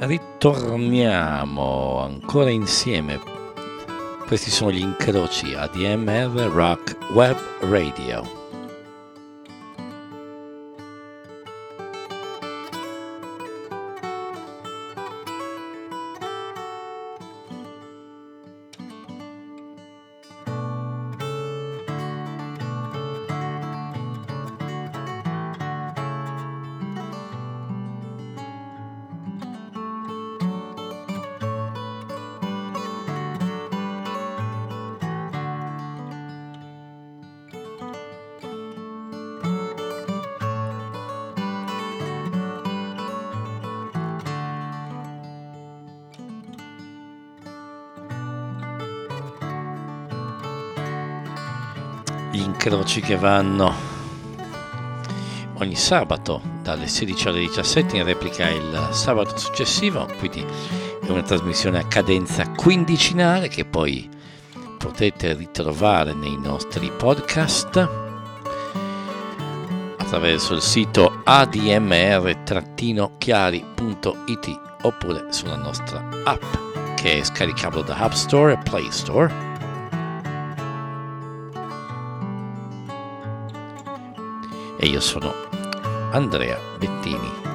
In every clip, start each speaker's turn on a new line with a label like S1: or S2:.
S1: Ritorniamo ancora insieme. Questi sono gli incroci ADMR Rock Web Radio. Incroci che vanno ogni sabato dalle 16 alle 17 in replica il sabato successivo, quindi è una trasmissione a cadenza quindicinale che poi potete ritrovare nei nostri podcast attraverso il sito admr-chiari.it oppure sulla nostra app che è scaricabile da App Store e Play Store e io sono Andrea Bettini.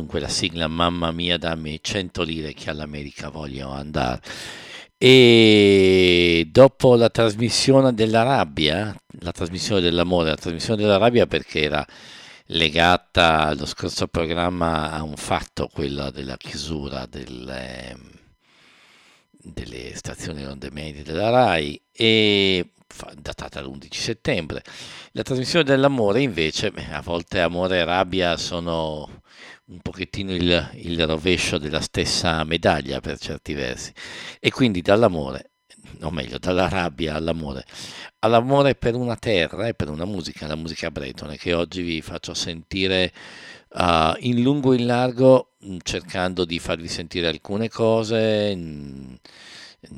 S1: Dunque la sigla Mamma mia dammi 100 lire che all'America voglio andare. E dopo la trasmissione della rabbia, la trasmissione dell'amore, la trasmissione della rabbia perché era legata allo scorso programma a un fatto, quello della chiusura delle, delle stazioni onde medie della RAI e datata l'11 settembre. La trasmissione dell'amore invece, a volte amore e rabbia sono un pochettino il, il rovescio della stessa medaglia per certi versi. E quindi dall'amore, o meglio, dalla rabbia all'amore, all'amore per una terra e per una musica, la musica bretone, che oggi vi faccio sentire uh, in lungo e in largo, mm, cercando di farvi sentire alcune cose. Mm,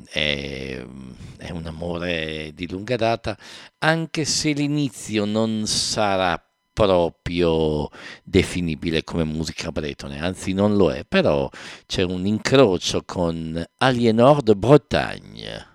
S1: è, è un amore di lunga data, anche se l'inizio non sarà proprio definibile come musica bretone, anzi non lo è, però c'è un incrocio con Aliénor de Bretagne.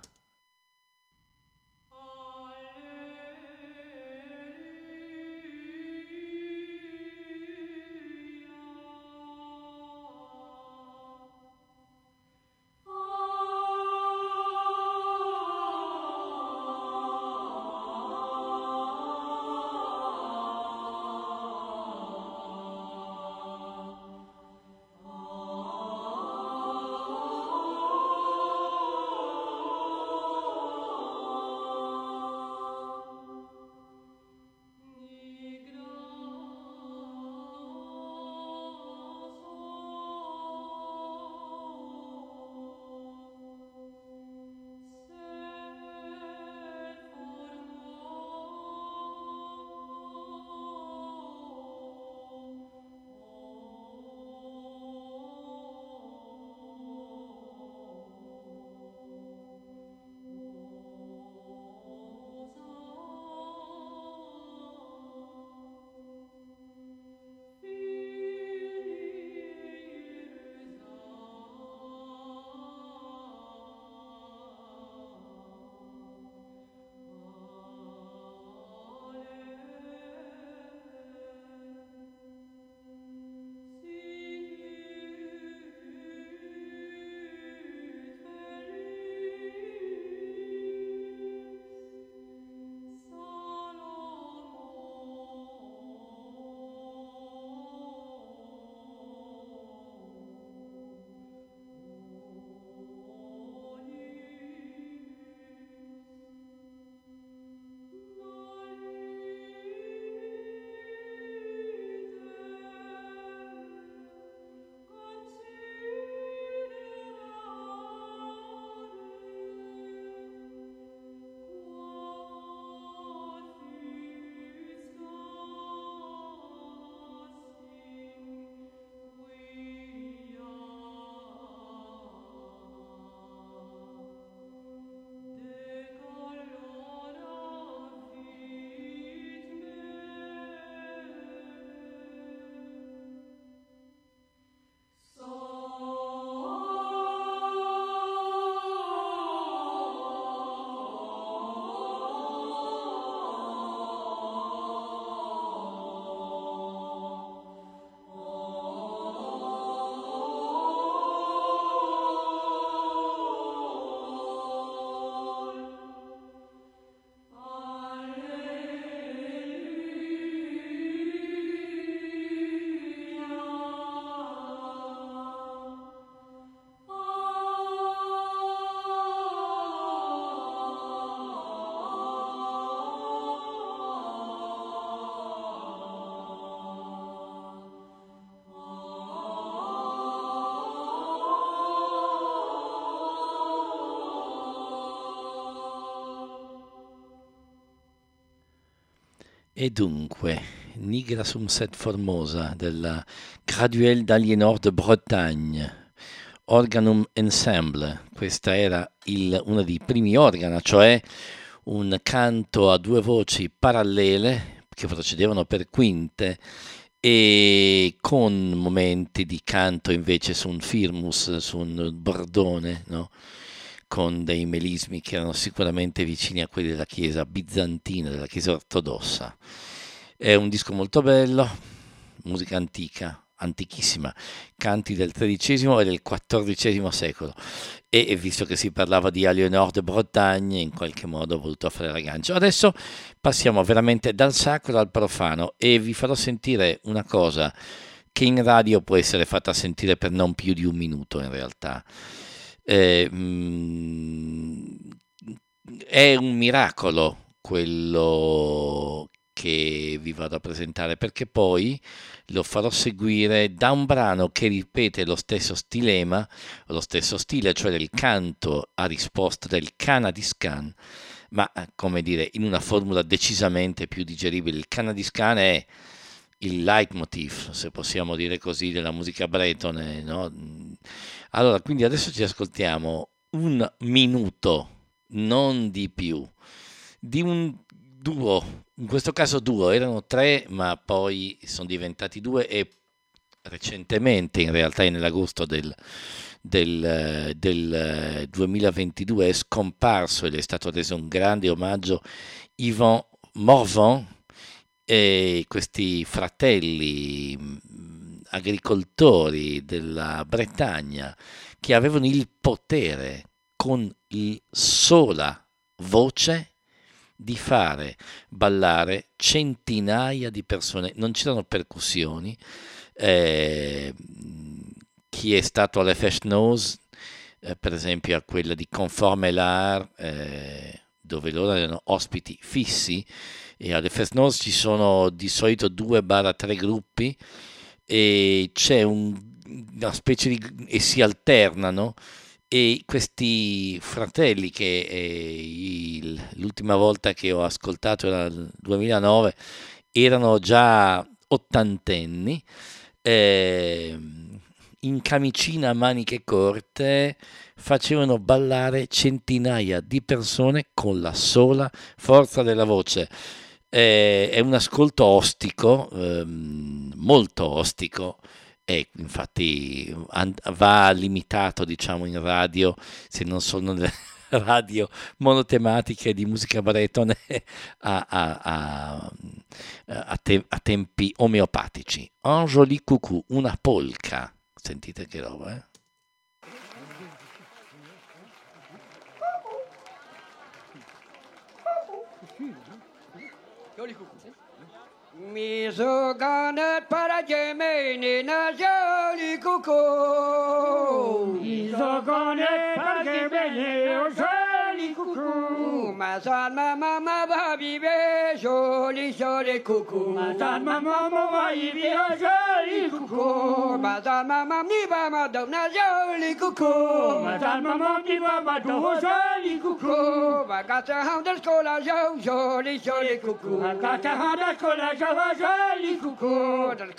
S1: E dunque, Nigra sum set formosa della Graduelle d'Aliénor de Bretagne, Organum Ensemble, questa era il, uno dei primi organi, cioè un canto a due voci parallele che procedevano per quinte e con momenti di canto invece su un firmus, su un bordone, no? Con dei melismi che erano sicuramente vicini a quelli della Chiesa bizantina, della Chiesa ortodossa. È un disco molto bello, musica antica, antichissima, canti del XIII e del XIV secolo. E, visto che si parlava di Aliénor de Bretagne, in qualche modo ho voluto fare l'aggancio. Adesso passiamo veramente dal sacro al profano e vi farò sentire una cosa che in radio può essere fatta sentire per non più di un minuto in realtà eh, mh, è un miracolo quello che vi vado a presentare perché poi lo farò seguire da un brano che ripete lo stesso stilema, lo stesso stile, cioè del canto a risposta del Canadiscan, ma come dire in una formula decisamente più digeribile. Il Canadiscan è il leitmotiv, se possiamo dire così, della musica bretone, no? Allora, quindi adesso ci ascoltiamo un minuto, non di più, di un duo, in questo caso duo, erano tre ma poi sono diventati due e recentemente, in realtà nell'agosto del, del, del 2022 è scomparso ed è stato reso un grande omaggio Yvan Morvan e questi fratelli agricoltori della Bretagna che avevano il potere con il sola voce di fare ballare centinaia di persone, non c'erano percussioni, eh, chi è stato alle Fest Nose, eh, per esempio a quella di Conforme l'Art, eh, dove loro erano ospiti fissi, e alle Fest Nose ci sono di solito due barra tre gruppi, e c'è un, una specie di... e si alternano e questi fratelli che eh, l'ultima volta che ho ascoltato era il 2009 erano già ottantenni eh, in camicina a maniche corte facevano ballare centinaia di persone con la sola forza della voce eh, è un ascolto ostico, ehm, molto ostico, e infatti va limitato diciamo in radio, se non sono nelle radio monotematiche di musica baretone a, a, a, a te, tempi omeopatici. Un joli cucù, una polka, sentite che roba, eh? Joli coucou. Misoganette paragemenina joli coucou. Joli coucou. Ma san, ma ma ma va vive, joli joli coucou. Ma san, ma ma ma va vive, joli coucou. Ma san, ma ma mi va madonna, joli coucou. Ma san, ma ma mi va madonna, joli coucou. Ma casa handa scola, joli joli coucou.
S2: Ma casa handa scola, joli coucou.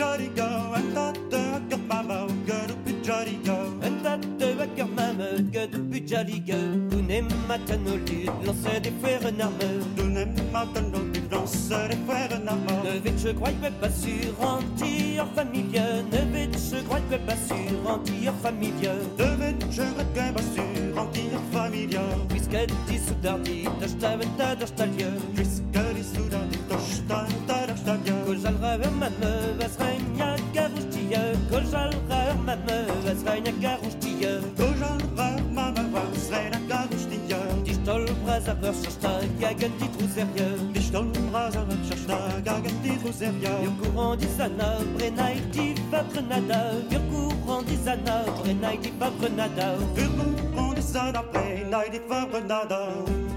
S2: pujarigo, and that the good mama, good pujarigo, and that the good mama, good pujarigo. Dune matin au lit, lancer des fouets renarmes. Dune matin au lit, lancer des fouets renarmes. Ne vite, je crois que pas sûr, anti-or familier. Ne vite, je crois que pas sûr, anti-or familier. Ne vite, je crois que pas sûr, anti-or familier. Puisque dit soudardi, t'as t'as t'as t'as t'as t'as t'as t'as t'as t'as t'as Dożalrer mame as vaina garouchtille Dožalrer mame was Di stol braz a ver chasta gagen dit trou Di stol braz a ver chasta gagen dit trou Yo courant di sana brenai di va Yo courant di sana brenai di va Yo courant di sana brenai di va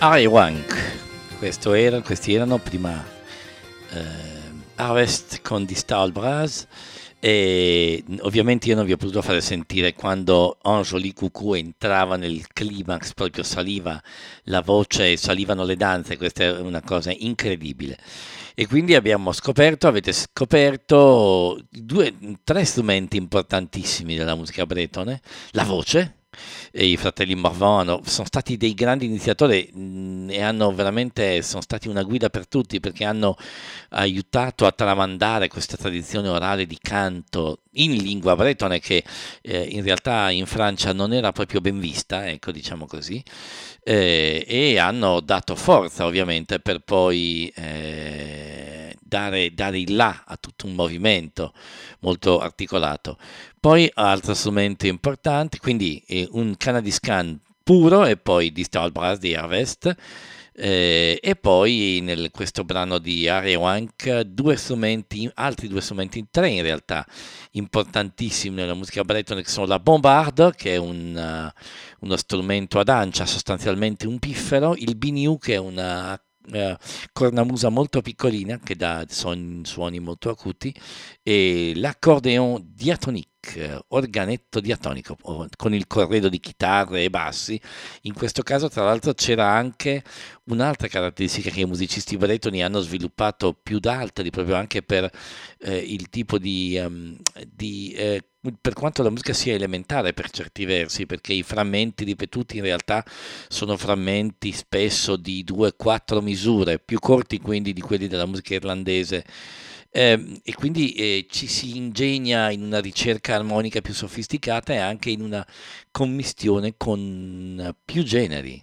S1: Wank. Era, questi erano prima eh, Harvest con Distal Brass e ovviamente io non vi ho potuto fare sentire quando Angeli Cucù entrava nel climax, proprio saliva la voce, salivano le danze, questa è una cosa incredibile. E quindi abbiamo scoperto, avete scoperto due, tre strumenti importantissimi della musica bretone, la voce, e i fratelli Morvan sono stati dei grandi iniziatori mh, e hanno veramente, sono stati una guida per tutti perché hanno aiutato a tramandare questa tradizione orale di canto in lingua bretone che eh, in realtà in Francia non era proprio ben vista, ecco diciamo così, eh, e hanno dato forza ovviamente per poi... Eh, dare, dare il là a tutto un movimento molto articolato. Poi altri strumenti importanti, quindi eh, un Canadiscan puro e poi di Brass di Harvest. Eh, e poi in questo brano di Wank due strumenti, altri due strumenti, tre in realtà, importantissimi nella musica bretone, che sono la bombarde, che è un, uh, uno strumento ad ancia, sostanzialmente un piffero, il biniu, che è una eh, cornamusa molto piccolina che dà suoni, molto acuti e l'accordeon diatonique organetto diatonico con il corredo di chitarre e bassi. In questo caso, tra l'altro, c'era anche un'altra caratteristica che i musicisti bretoni hanno sviluppato più d'altri, proprio anche per eh, il tipo di, um, di eh, per quanto la musica sia elementare per certi versi, perché i frammenti ripetuti in realtà sono frammenti spesso di 2-4 misure, più corti quindi di quelli della musica irlandese. Eh, e quindi eh, ci si ingegna in una ricerca armonica più sofisticata e anche in una commistione con più generi.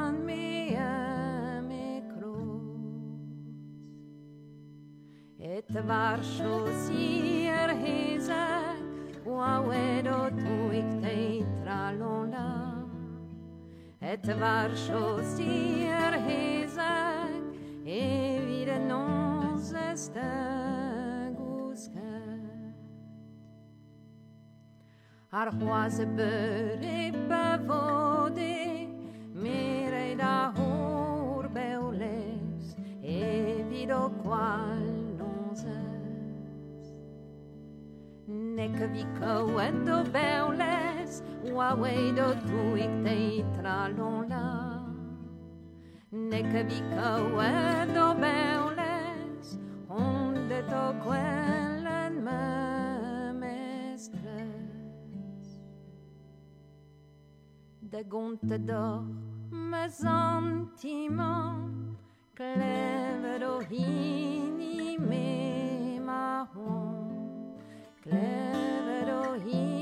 S3: tvarshoz írhézek, Uauedot uiktei tralonda. Et varshoz írhézek, Évire nonz este guzket. Ar hoaz bőre bevode, Mire da hor beoles, Evido qual Nekviko edo beulez, uaueido tuik teitralonla. Nekviko edo beulez, ondeto kuelen memestres. De gonte d'or, mes antimans, clève d'orini me marron. clever oh he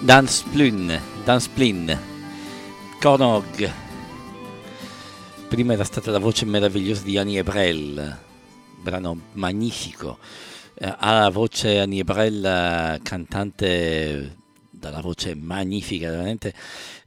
S1: Dan Splin, Dan Splin, Conog. Prima era stata la voce meravigliosa di Annie Ebrel, brano magnifico. Eh, ha la voce Annie Ebrel, cantante dalla voce magnifica, veramente.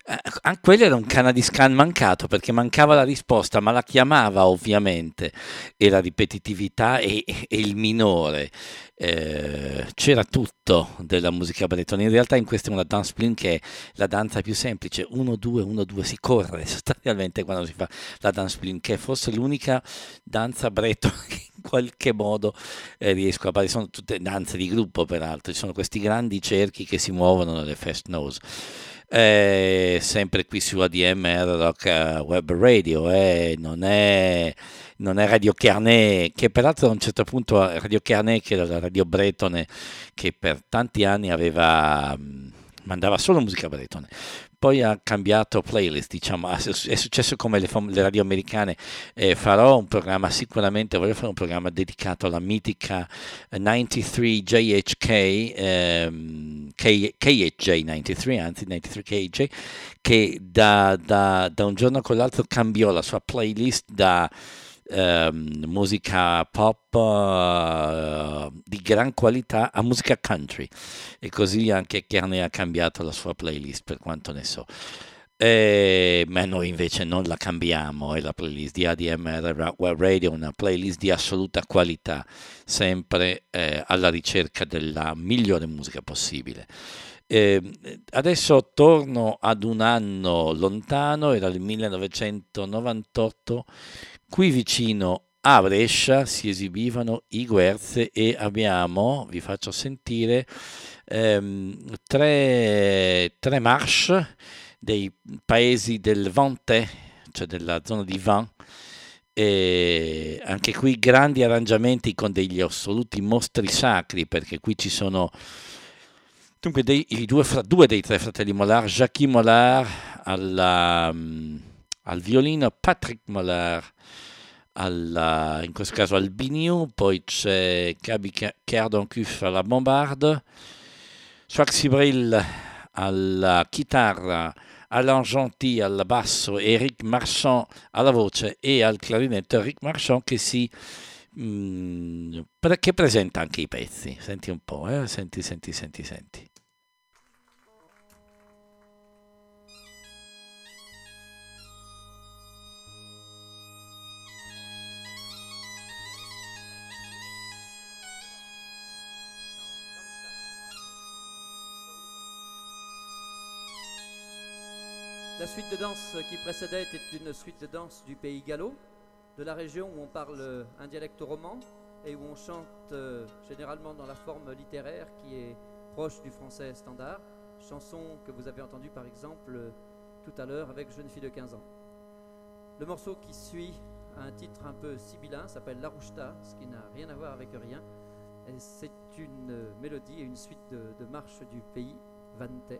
S1: Eh, anche quello era un Canadiscan mancato perché mancava la risposta, ma la chiamava ovviamente e la ripetitività e, e il minore. Eh, c'era tutto della musica bretone. In realtà in questa è una dance plin che è la danza più semplice, 1 2 1 2 si corre sostanzialmente quando si fa la dance plin che è forse l'unica danza bretone che in qualche modo eh, riesco a fare. Sono tutte danze di gruppo peraltro, ci sono questi grandi cerchi che si muovono nelle fast nose. Eh, sempre qui su ADMR Rock Web Radio, eh, non, è, non, è, Radio Carnet, che peraltro a un certo punto Radio Carnet, che era la radio bretone, che per tanti anni aveva mandava solo musica bretone poi ha cambiato playlist, diciamo, è successo come le, le radio americane, eh, farò un programma sicuramente, voglio fare un programma dedicato alla mitica 93 JHK, ehm, KHJ 93, anzi 93 KHJ, che da, da, da un giorno con l'altro cambiò la sua playlist da ehm, musica pop uh, di gran qualità a musica country e così anche Kearney ha cambiato la sua playlist per quanto ne so. Eh, ma noi invece non la cambiamo, è la playlist di ADMR Web Radio, una playlist di assoluta qualità, sempre eh, alla ricerca della migliore musica possibile. Eh, adesso torno ad un anno lontano, era il 1998, Qui vicino a Brescia si esibivano i Guerze e abbiamo, vi faccio sentire, ehm, tre, tre marche dei paesi del Vantais, cioè della zona di Van, e anche qui grandi arrangiamenti con degli assoluti mostri sacri, perché qui ci sono dunque dei, due, due, dei tre fratelli Mollard, Jacques Mollard alla, um, al violino, Patrick Mollard alla, in questo caso al Biniou, poi c'è Gabi Cardoncuff alla bombarde, Swaxibril alla chitarra, Alain Gentil al basso, Eric Marchand alla voce e al clarinetto Eric Marchand che si mh, mm, che presenta anche i pezzi. Senti un po', eh? senti, senti, senti, senti.
S4: La suite de danse qui précédait était une suite de danse du pays gallo, de la région où on parle un dialecte roman et où on chante euh, généralement dans la forme littéraire qui est proche du français standard, chanson que vous avez entendue par exemple tout à l'heure avec Jeune fille de 15 ans. Le morceau qui suit a un titre un peu sibyllin, s'appelle La ce qui n'a rien à voir avec rien. C'est une mélodie et une suite de, de marches du pays vantais.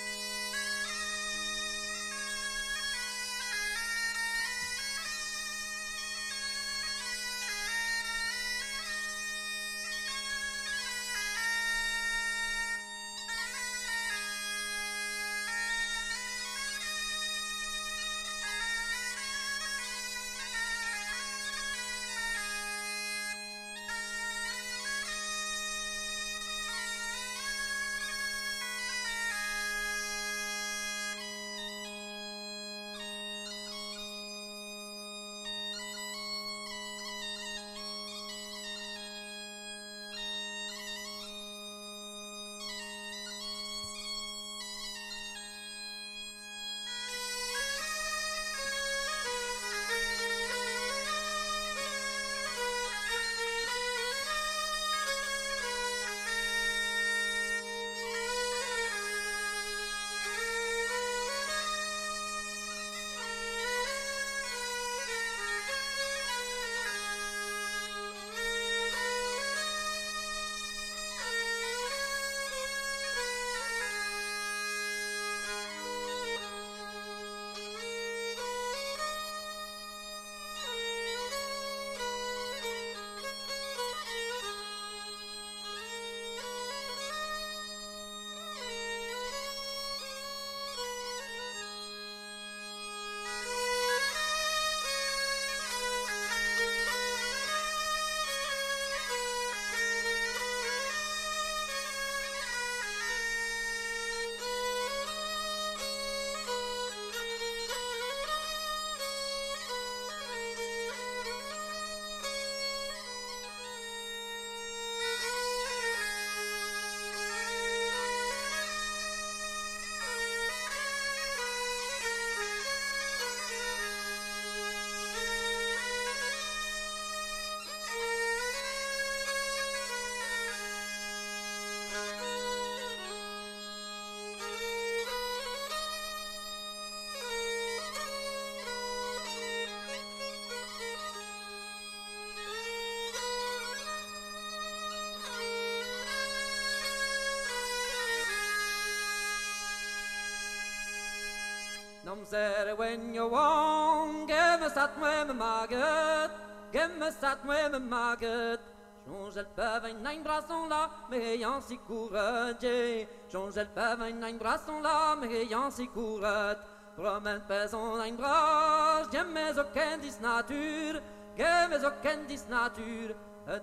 S4: Some said when you're wrong, give us that women market, give us that women market. Changez le pavin, nine brassons là, mais ayant si courage. Changez le pavin, nine brassons là, mais ayant si courage. Promène pesant nine bras, jamais aucun dis nature, jamais aucun dis nature.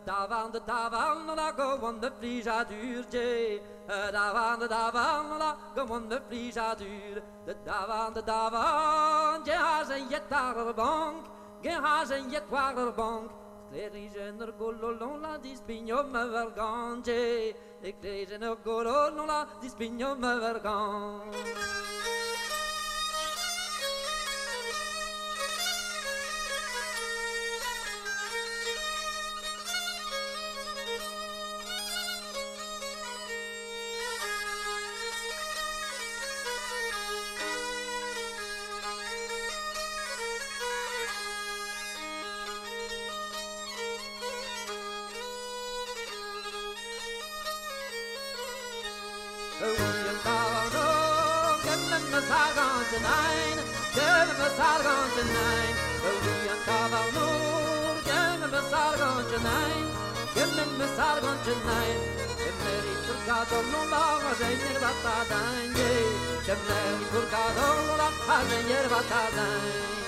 S4: Taverne de taverne, la go, on ne plige à durger. davan, da davan, la, gomon de plij a dur. de davan, da davan, ge haz en jet ar bank, ge haz en jet ar bank. Klerijen ur gololon la, dispignom me vergant, ge. Klerijen ur gololon la, dispignom me vergant. yerba tadanye, şebnem kurkadola, hazen yerba.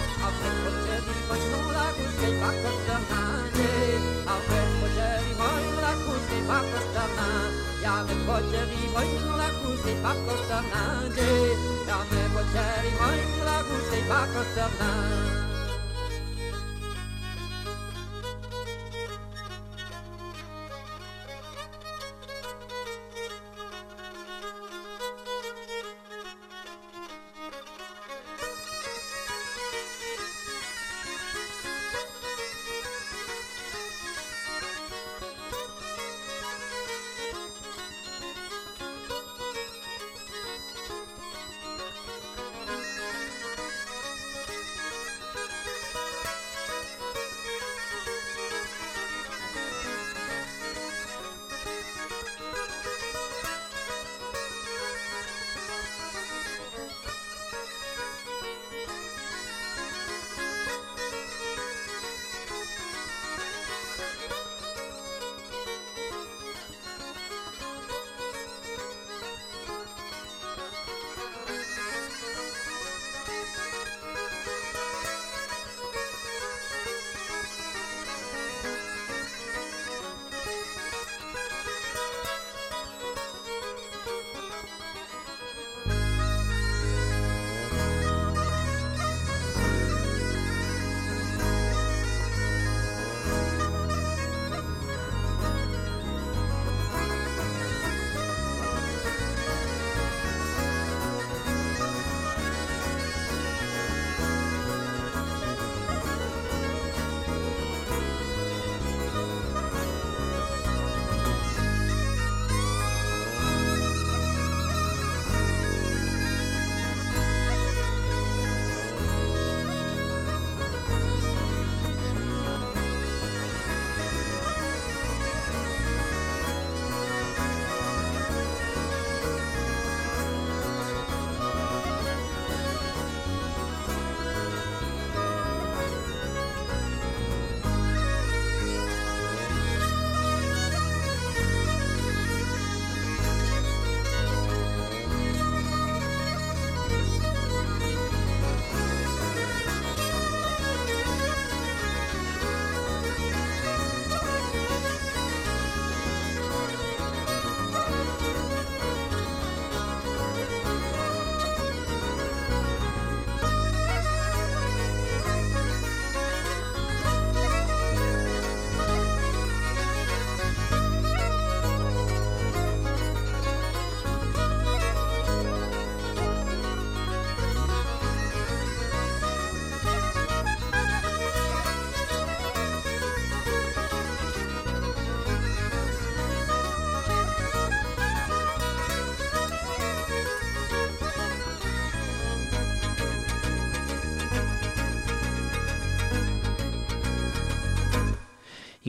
S4: che tu sei fatto in un plan, diventava un no, che tu sei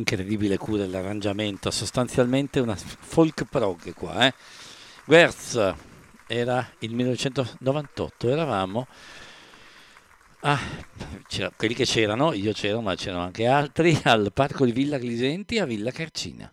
S4: incredibile cura dell'arrangiamento, sostanzialmente una folk prog qua. Eh? Wertz era il 1998, eravamo... Ah, quelli che c'erano, io c'ero, ma c'erano anche altri, al parco di Villa Glisenti a Villa Carcina.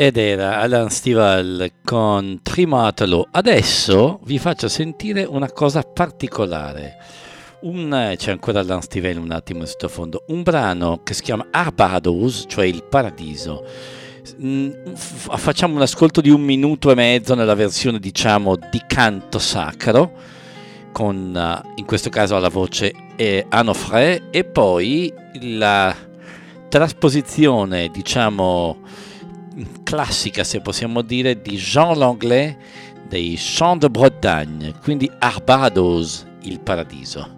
S4: Ed era Alan Stival con Trimatelo. Adesso vi faccio sentire una cosa particolare. Un, c'è ancora Alan Stivel un attimo in sottofondo. Un brano che si chiama Arbados, cioè il paradiso. Mm, facciamo un ascolto di un minuto e mezzo nella versione diciamo di canto sacro con in questo caso alla voce eh, Anofre e poi la trasposizione diciamo classica, se possiamo dire, di Jean Langlais dei Chants de Bretagne, quindi Arbados, il paradiso.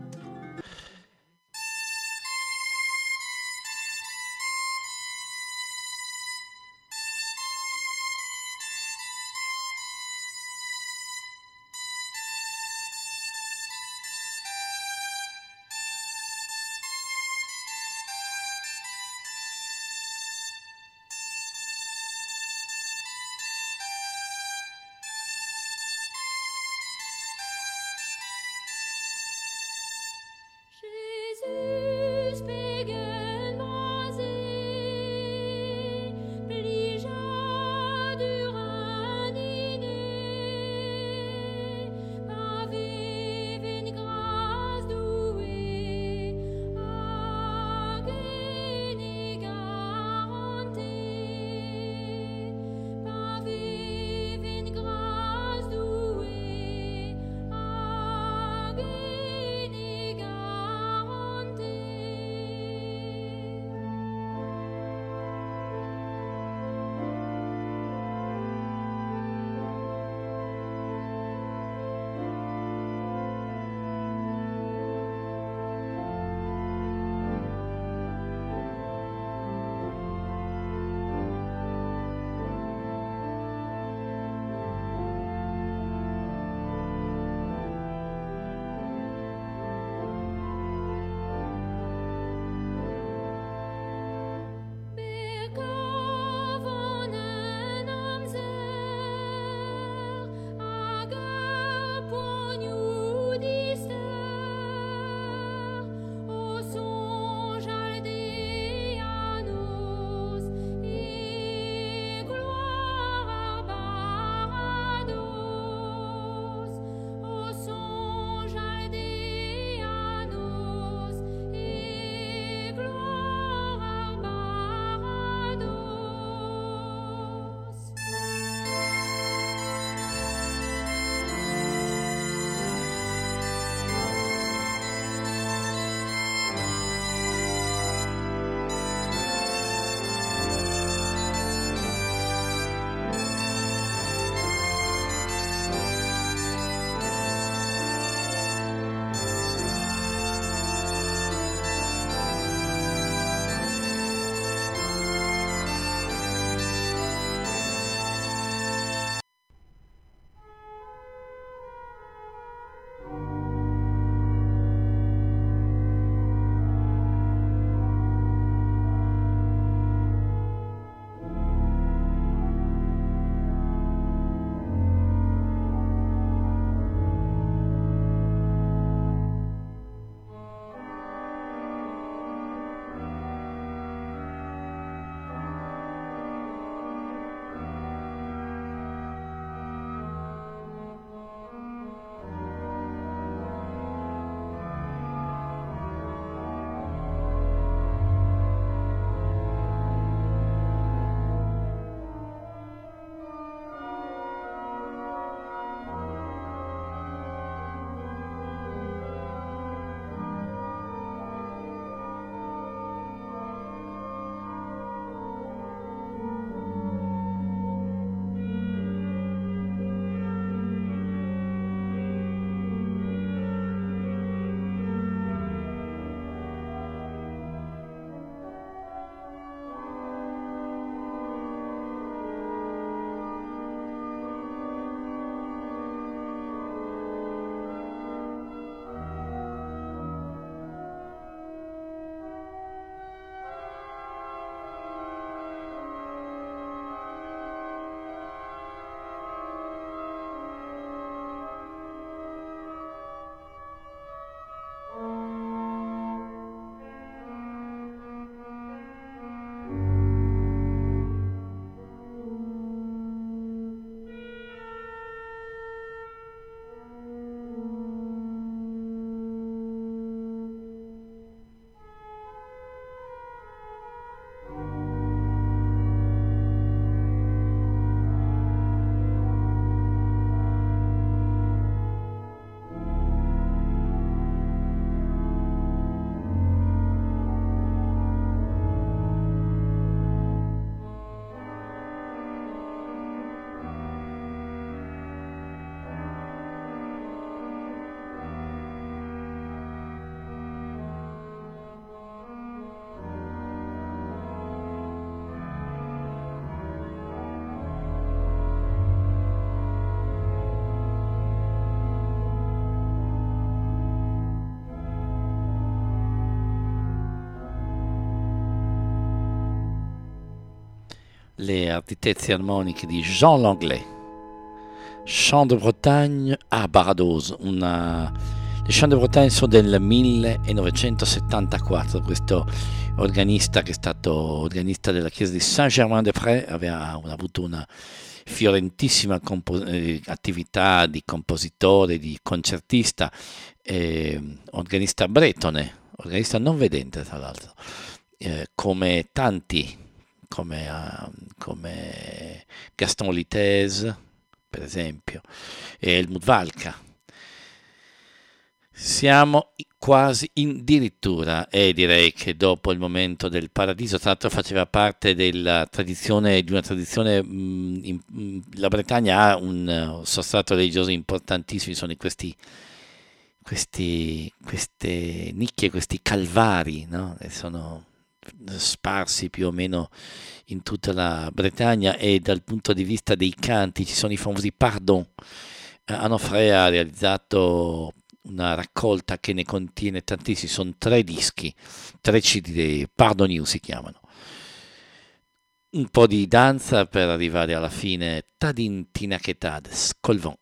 S1: Le artitezze armoniche di Jean Langlais. Chant de Bretagne a Barados, una... le Chant de Bretagne sono del 1974, questo organista che è stato organista della chiesa di Saint-Germain-des-Prés aveva avuto una fiorentissima compo- eh, attività di compositore, di concertista, eh, organista bretone, organista non vedente tra l'altro, eh, come tanti, come, uh, come Gaston Littese per esempio, e Helmut Valka. Siamo quasi addirittura e direi che dopo il momento del paradiso, tra l'altro faceva parte della tradizione, di una tradizione, mh, in, mh, la Bretagna ha un sostrato religioso importantissimo, sono questi, questi, queste nicchie, questi calvari, no? sono sparsi più o meno in tutta la Bretagna e dal punto di vista dei canti ci sono i famosi pardon. Eh, Anofre ha realizzato una raccolta che ne contiene tantissimi, sono tre dischi, tre CD, Pardon si chiamano. Un po' di danza per arrivare alla fine, Tadin Tinaketades, Colvon.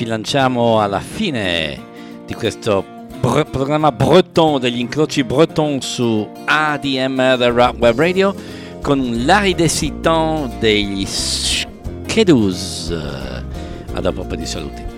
S1: Ci lanciamo alla fine di questo br- programma breton degli incroci breton su ADMR Rock Web Radio con l'aridessitant degli Skedus. A dopo di saluti.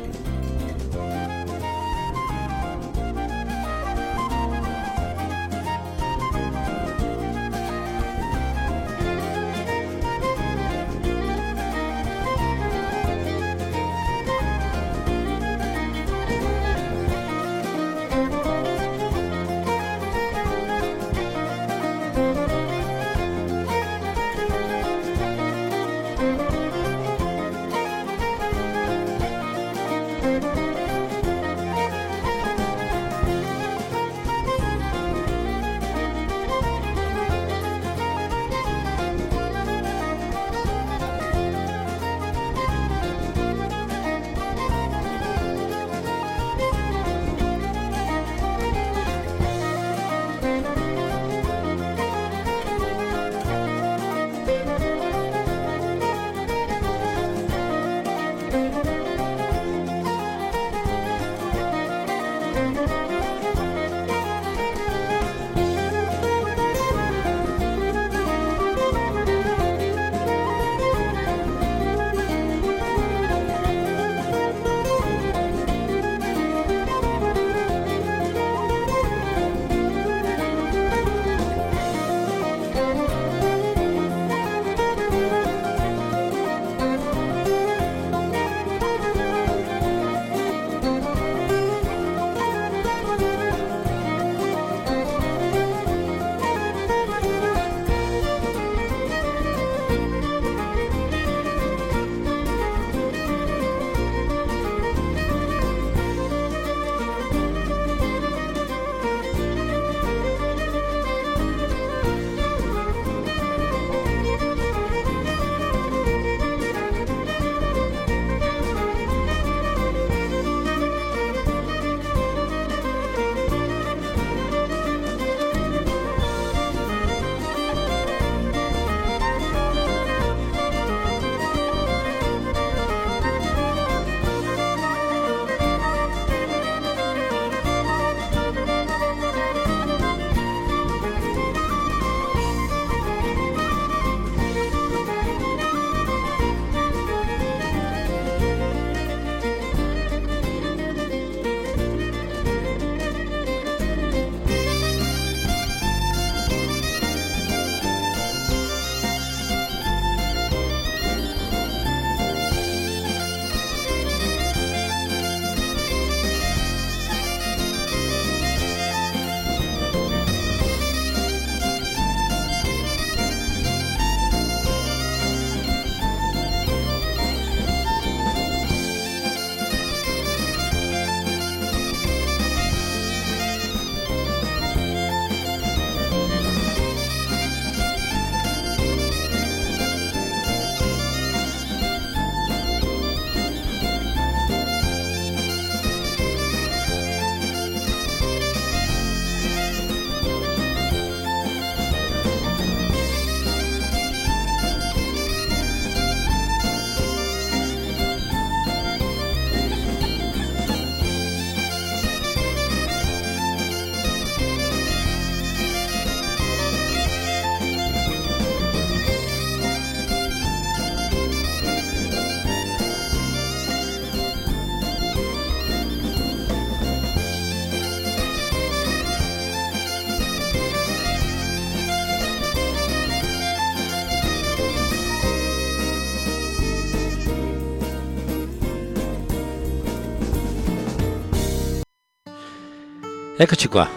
S1: Eccoci qua.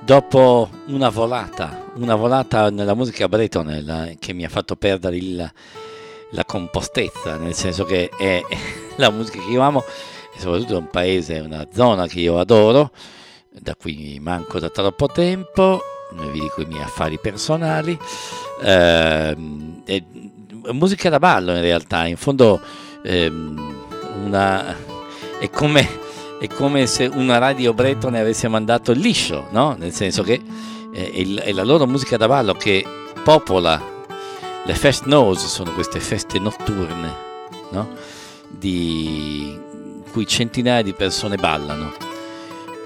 S1: Dopo una volata, una volata nella musica bretone che mi ha fatto perdere il, la compostezza, nel senso che è la musica che io amo e soprattutto è un paese, una zona che io adoro, da cui manco da troppo tempo, vi dico i miei affari personali. Eh, è musica da ballo in realtà, in fondo eh, una, è come è come se una radio bretone avesse mandato liscio, no? Nel senso che eh, è, la loro musica da ballo che popola le fest nose, sono queste feste notturne, no? di cui centinaia di persone ballano.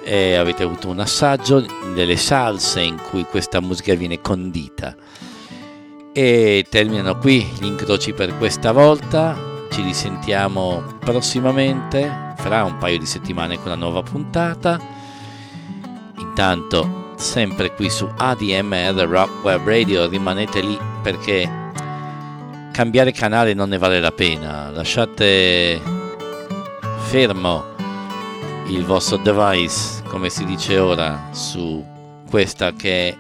S1: E avete avuto un assaggio delle salse in cui questa musica viene condita. E terminano qui gli incroci per questa volta. Ci risentiamo prossimamente, fra un paio di settimane con la nuova puntata. Intanto, sempre qui su ADMR Rock Web Radio, rimanete lì perché cambiare canale non ne vale la pena. Lasciate fermo il vostro device, come si dice ora, su questa che è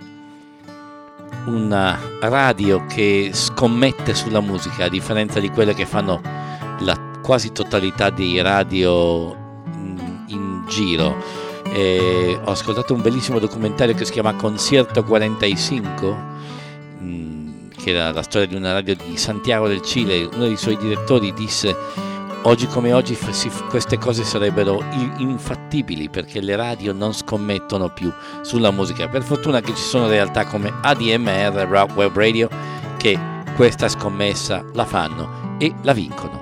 S1: una radio che scommette sulla musica, a differenza di quelle che fanno quasi totalità dei radio in, in giro. E ho ascoltato un bellissimo documentario che si chiama Concierto 45, mm, che era la storia di una radio di Santiago del Cile. Uno dei suoi direttori disse oggi come oggi queste cose sarebbero infattibili perché le radio non scommettono più sulla musica. Per fortuna che ci sono realtà come ADMR, Rock Web Radio, che questa scommessa la fanno e la vincono.